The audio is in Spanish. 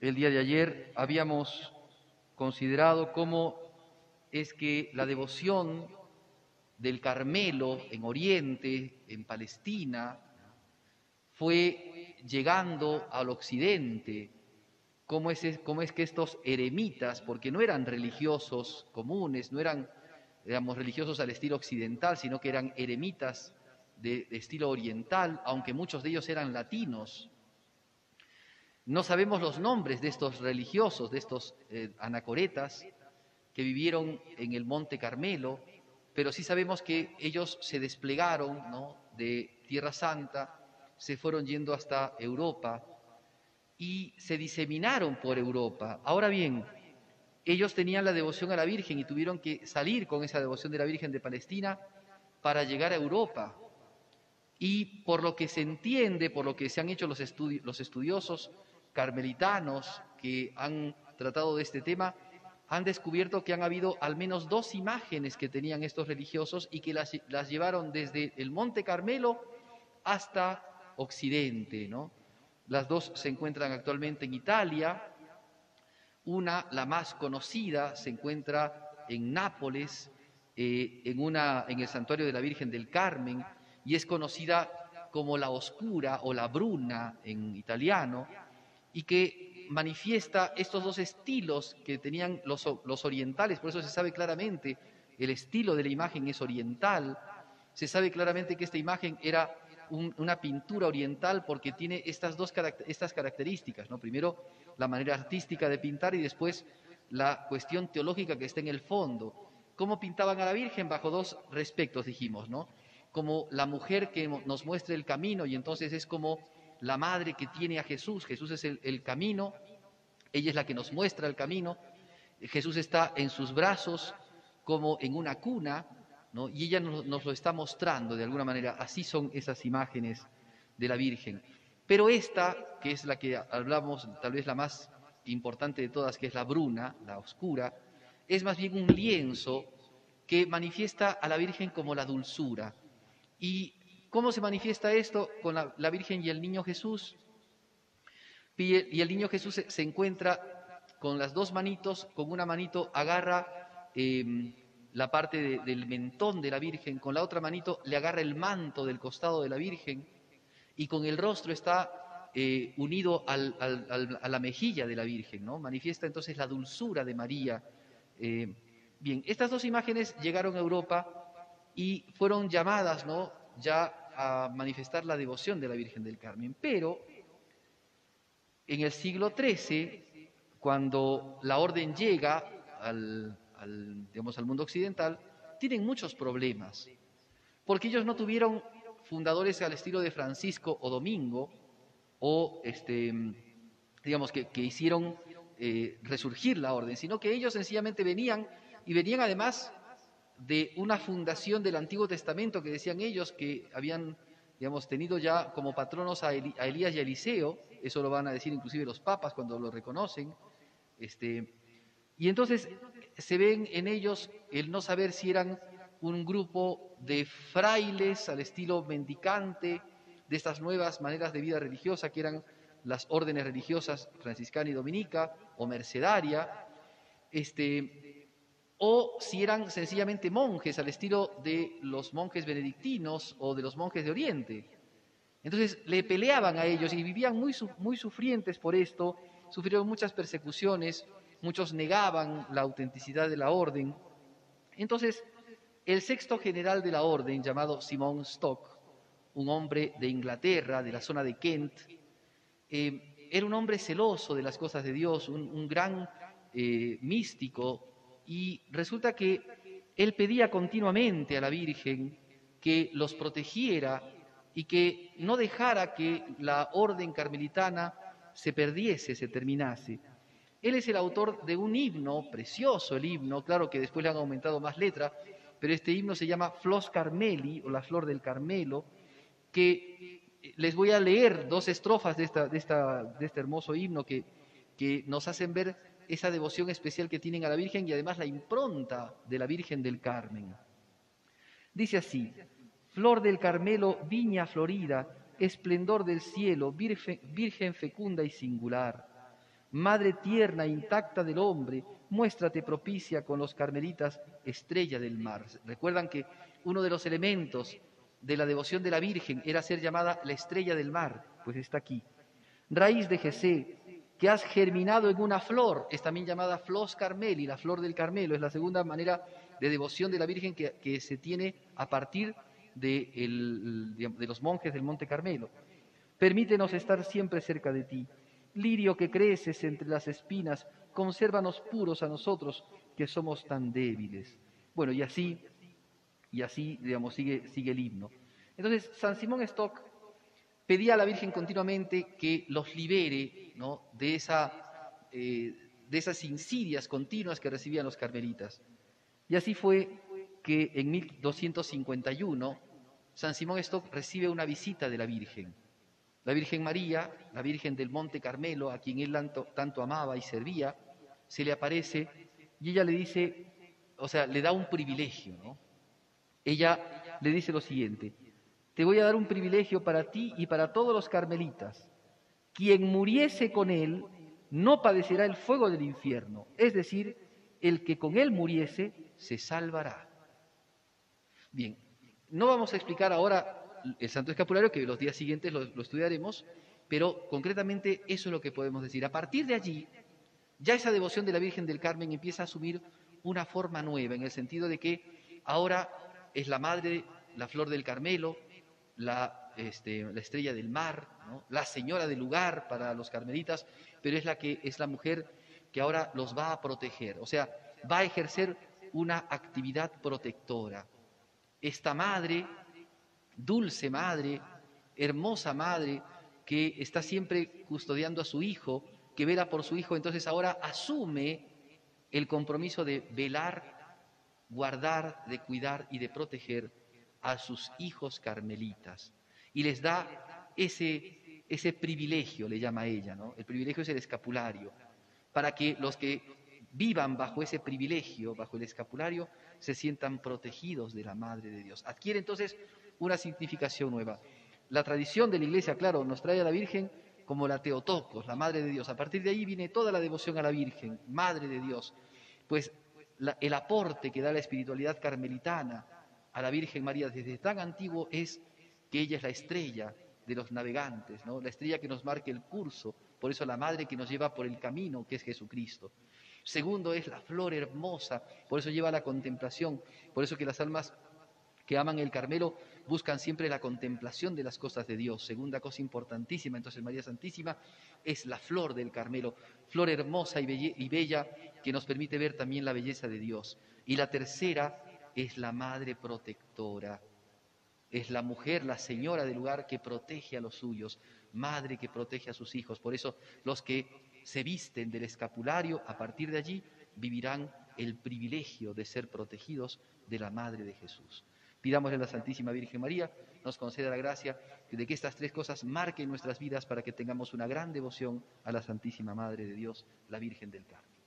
El día de ayer habíamos considerado cómo es que la devoción del Carmelo en Oriente, en Palestina, fue llegando al occidente, cómo es, cómo es que estos eremitas, porque no eran religiosos comunes, no eran, digamos, religiosos al estilo occidental, sino que eran eremitas de, estilo oriental, aunque muchos de ellos eran latinos, no sabemos los nombres de estos religiosos, de estos eh, anacoretas que vivieron en el Monte Carmelo, pero sí sabemos que ellos se desplegaron de Tierra Santa, se fueron yendo hasta Europa y se diseminaron por Europa. Ahora bien, ellos tenían la devoción a la Virgen y tuvieron que salir con esa devoción de la Virgen de Palestina para llegar a Europa. Y por lo que se entiende, por lo que se han hecho los, los estudiosos, carmelitanos que han tratado de este tema han descubierto que han habido al menos dos imágenes que tenían estos religiosos y que las, llevaron desde el Monte Carmelo hasta Occidente. ¿no? Las dos se encuentran actualmente en Italia. Una, la más conocida, se encuentra en Nápoles, eh, en, una, en el santuario de la Virgen del Carmen, y es conocida como la oscura o la bruna en italiano y que manifiesta estos dos estilos que tenían los, orientales, por eso se sabe claramente, el estilo de la imagen es oriental, se sabe claramente que esta imagen era una pintura oriental porque tiene estas dos estas características, ¿no? primero la manera artística de pintar y después la cuestión teológica que está en el fondo. ¿Cómo pintaban a la Virgen? Bajo dos respectos, dijimos, ¿no? Como la mujer que nos muestra el camino y entonces es como la madre que tiene a Jesús. Jesús es el, camino, ella es la que nos muestra el camino. Jesús está en sus brazos como en una cuna, y ella nos, nos, lo está mostrando de alguna manera. Así son esas imágenes de la Virgen. Pero esta, que es la que hablamos, tal vez la más importante de todas, que es la bruna, la oscura, es más bien un lienzo que manifiesta a la Virgen como la dulzura. Y ¿Cómo se manifiesta esto con la, Virgen y el Niño Jesús? Y el Niño Jesús se, encuentra con las dos manitos, con una manito agarra em, la parte del mentón de la Virgen, con la otra manito le agarra el manto del costado de la Virgen y con el rostro está eh, unido a la mejilla de la Virgen, ¿no? Manifiesta entonces la dulzura de María. Eh, bien, estas dos imágenes llegaron a Europa y fueron llamadas, ¿no? Ya a manifestar la devoción de la Virgen del Carmen. Pero en el siglo XIII, cuando la orden llega al, digamos, al mundo occidental, tienen muchos problemas, porque ellos no tuvieron fundadores al estilo de Francisco o Domingo, o este, digamos que, hicieron eh, resurgir la orden, sino que ellos sencillamente venían y venían además de una fundación del Antiguo Testamento que decían ellos que habían, digamos, tenido ya como patronos a, Elías y a Eliseo, eso lo van a decir inclusive los papas cuando lo reconocen, este, y entonces se ven en ellos el no saber si eran un grupo de frailes al estilo mendicante, de estas nuevas maneras de vida religiosa que eran las órdenes religiosas franciscana y dominica o mercedaria, este, o si eran sencillamente monjes al estilo de los monjes benedictinos o de los monjes de Oriente. Entonces le peleaban a ellos y vivían muy, muy sufrientes por esto, sufrieron muchas persecuciones, muchos negaban la autenticidad de la orden. Entonces, el sexto general de la orden, llamado Simon Stock, un hombre de Inglaterra, de la zona de Kent, eh, era un hombre celoso de las cosas de Dios, un, gran eh, místico, y resulta que él pedía continuamente a la Virgen que los protegiera y que no dejara que la orden carmelitana se perdiese, se terminase. Él es el autor de un himno, precioso el himno, claro que después le han aumentado más letra, pero este himno se llama Flos Carmeli o la flor del Carmelo, que les voy a leer dos estrofas de, esta, de, esta, de este hermoso himno que, que nos hacen ver esa devoción especial que tienen a la Virgen y además la impronta de la Virgen del Carmen. Dice así, Flor del Carmelo, viña florida, esplendor del cielo, virgen, fecunda y singular. Madre tierna, intacta del hombre, muéstrate propicia con los carmelitas, estrella del mar. Recuerdan que uno de los elementos de la devoción de la Virgen era ser llamada la estrella del mar, pues está aquí. Raíz de Jesé, que has germinado en una flor, es también llamada Flos Carmeli, la flor del Carmelo, es la segunda manera de devoción de la Virgen que, se tiene a partir de, de los monjes del Monte Carmelo. Permítenos estar siempre cerca de ti. Lirio que creces entre las espinas, consérvanos puros a nosotros que somos tan débiles. Bueno, y así, y así, digamos, sigue, sigue el himno. Entonces, San Simón Stock pedía a la Virgen continuamente que los libere ¿no? de, esa, eh, de esas insidias continuas que recibían los carmelitas. Y así fue que en 1251 San Simón Stock recibe una visita de la Virgen. La Virgen María, la Virgen del Monte Carmelo, a quien él tanto, amaba y servía, se le aparece y ella le dice, o sea, le da un privilegio, ¿no? Ella le dice lo siguiente, te voy a dar un privilegio para ti y para todos los carmelitas. Quien muriese con él no padecerá el fuego del infierno, es decir, el que con él muriese se salvará. Bien, no vamos a explicar ahora el Santo Escapulario, que los días siguientes lo, estudiaremos, pero concretamente eso es lo que podemos decir. A partir de allí, ya esa devoción de la Virgen del Carmen empieza a asumir una forma nueva, en el sentido de que ahora es la madre, la flor del Carmelo, la, este, la estrella del mar, la señora del lugar para los carmelitas, pero es la que es la mujer que ahora los va a proteger, o sea, va a ejercer una actividad protectora. Esta madre, dulce madre, hermosa madre, que está siempre custodiando a su hijo, que vela por su hijo, entonces ahora asume el compromiso de velar, guardar, de cuidar y de proteger a sus hijos carmelitas y les da ese, ese privilegio, le llama ella, ¿no? El privilegio es el escapulario, para que los que vivan bajo ese privilegio, bajo el escapulario, se sientan protegidos de la Madre de Dios. Adquiere entonces una significación nueva. La tradición de la Iglesia, claro, nos trae a la Virgen como la Teotocos, la Madre de Dios. A partir de ahí viene toda la devoción a la Virgen, Madre de Dios. Pues el aporte que da la espiritualidad carmelitana, a la Virgen María desde tan antiguo es que ella es la estrella de los navegantes, ¿no? la estrella que nos marca el curso, por eso la madre que nos lleva por el camino que es Jesucristo. Segundo es la flor hermosa, por eso lleva la contemplación, por eso que las almas que aman el Carmelo buscan siempre la contemplación de las cosas de Dios. Segunda cosa importantísima, entonces María Santísima es la flor del Carmelo, flor hermosa y, bella que nos permite ver también la belleza de Dios. Y la tercera es la madre protectora, es la mujer, la señora del lugar que protege a los suyos, madre que protege a sus hijos. Por eso los que se visten del escapulario, a partir de allí vivirán el privilegio de ser protegidos de la Madre de Jesús. Pidámosle a la Santísima Virgen María, nos conceda la gracia de que estas tres cosas marquen nuestras vidas para que tengamos una gran devoción a la Santísima Madre de Dios, la Virgen del Carmen.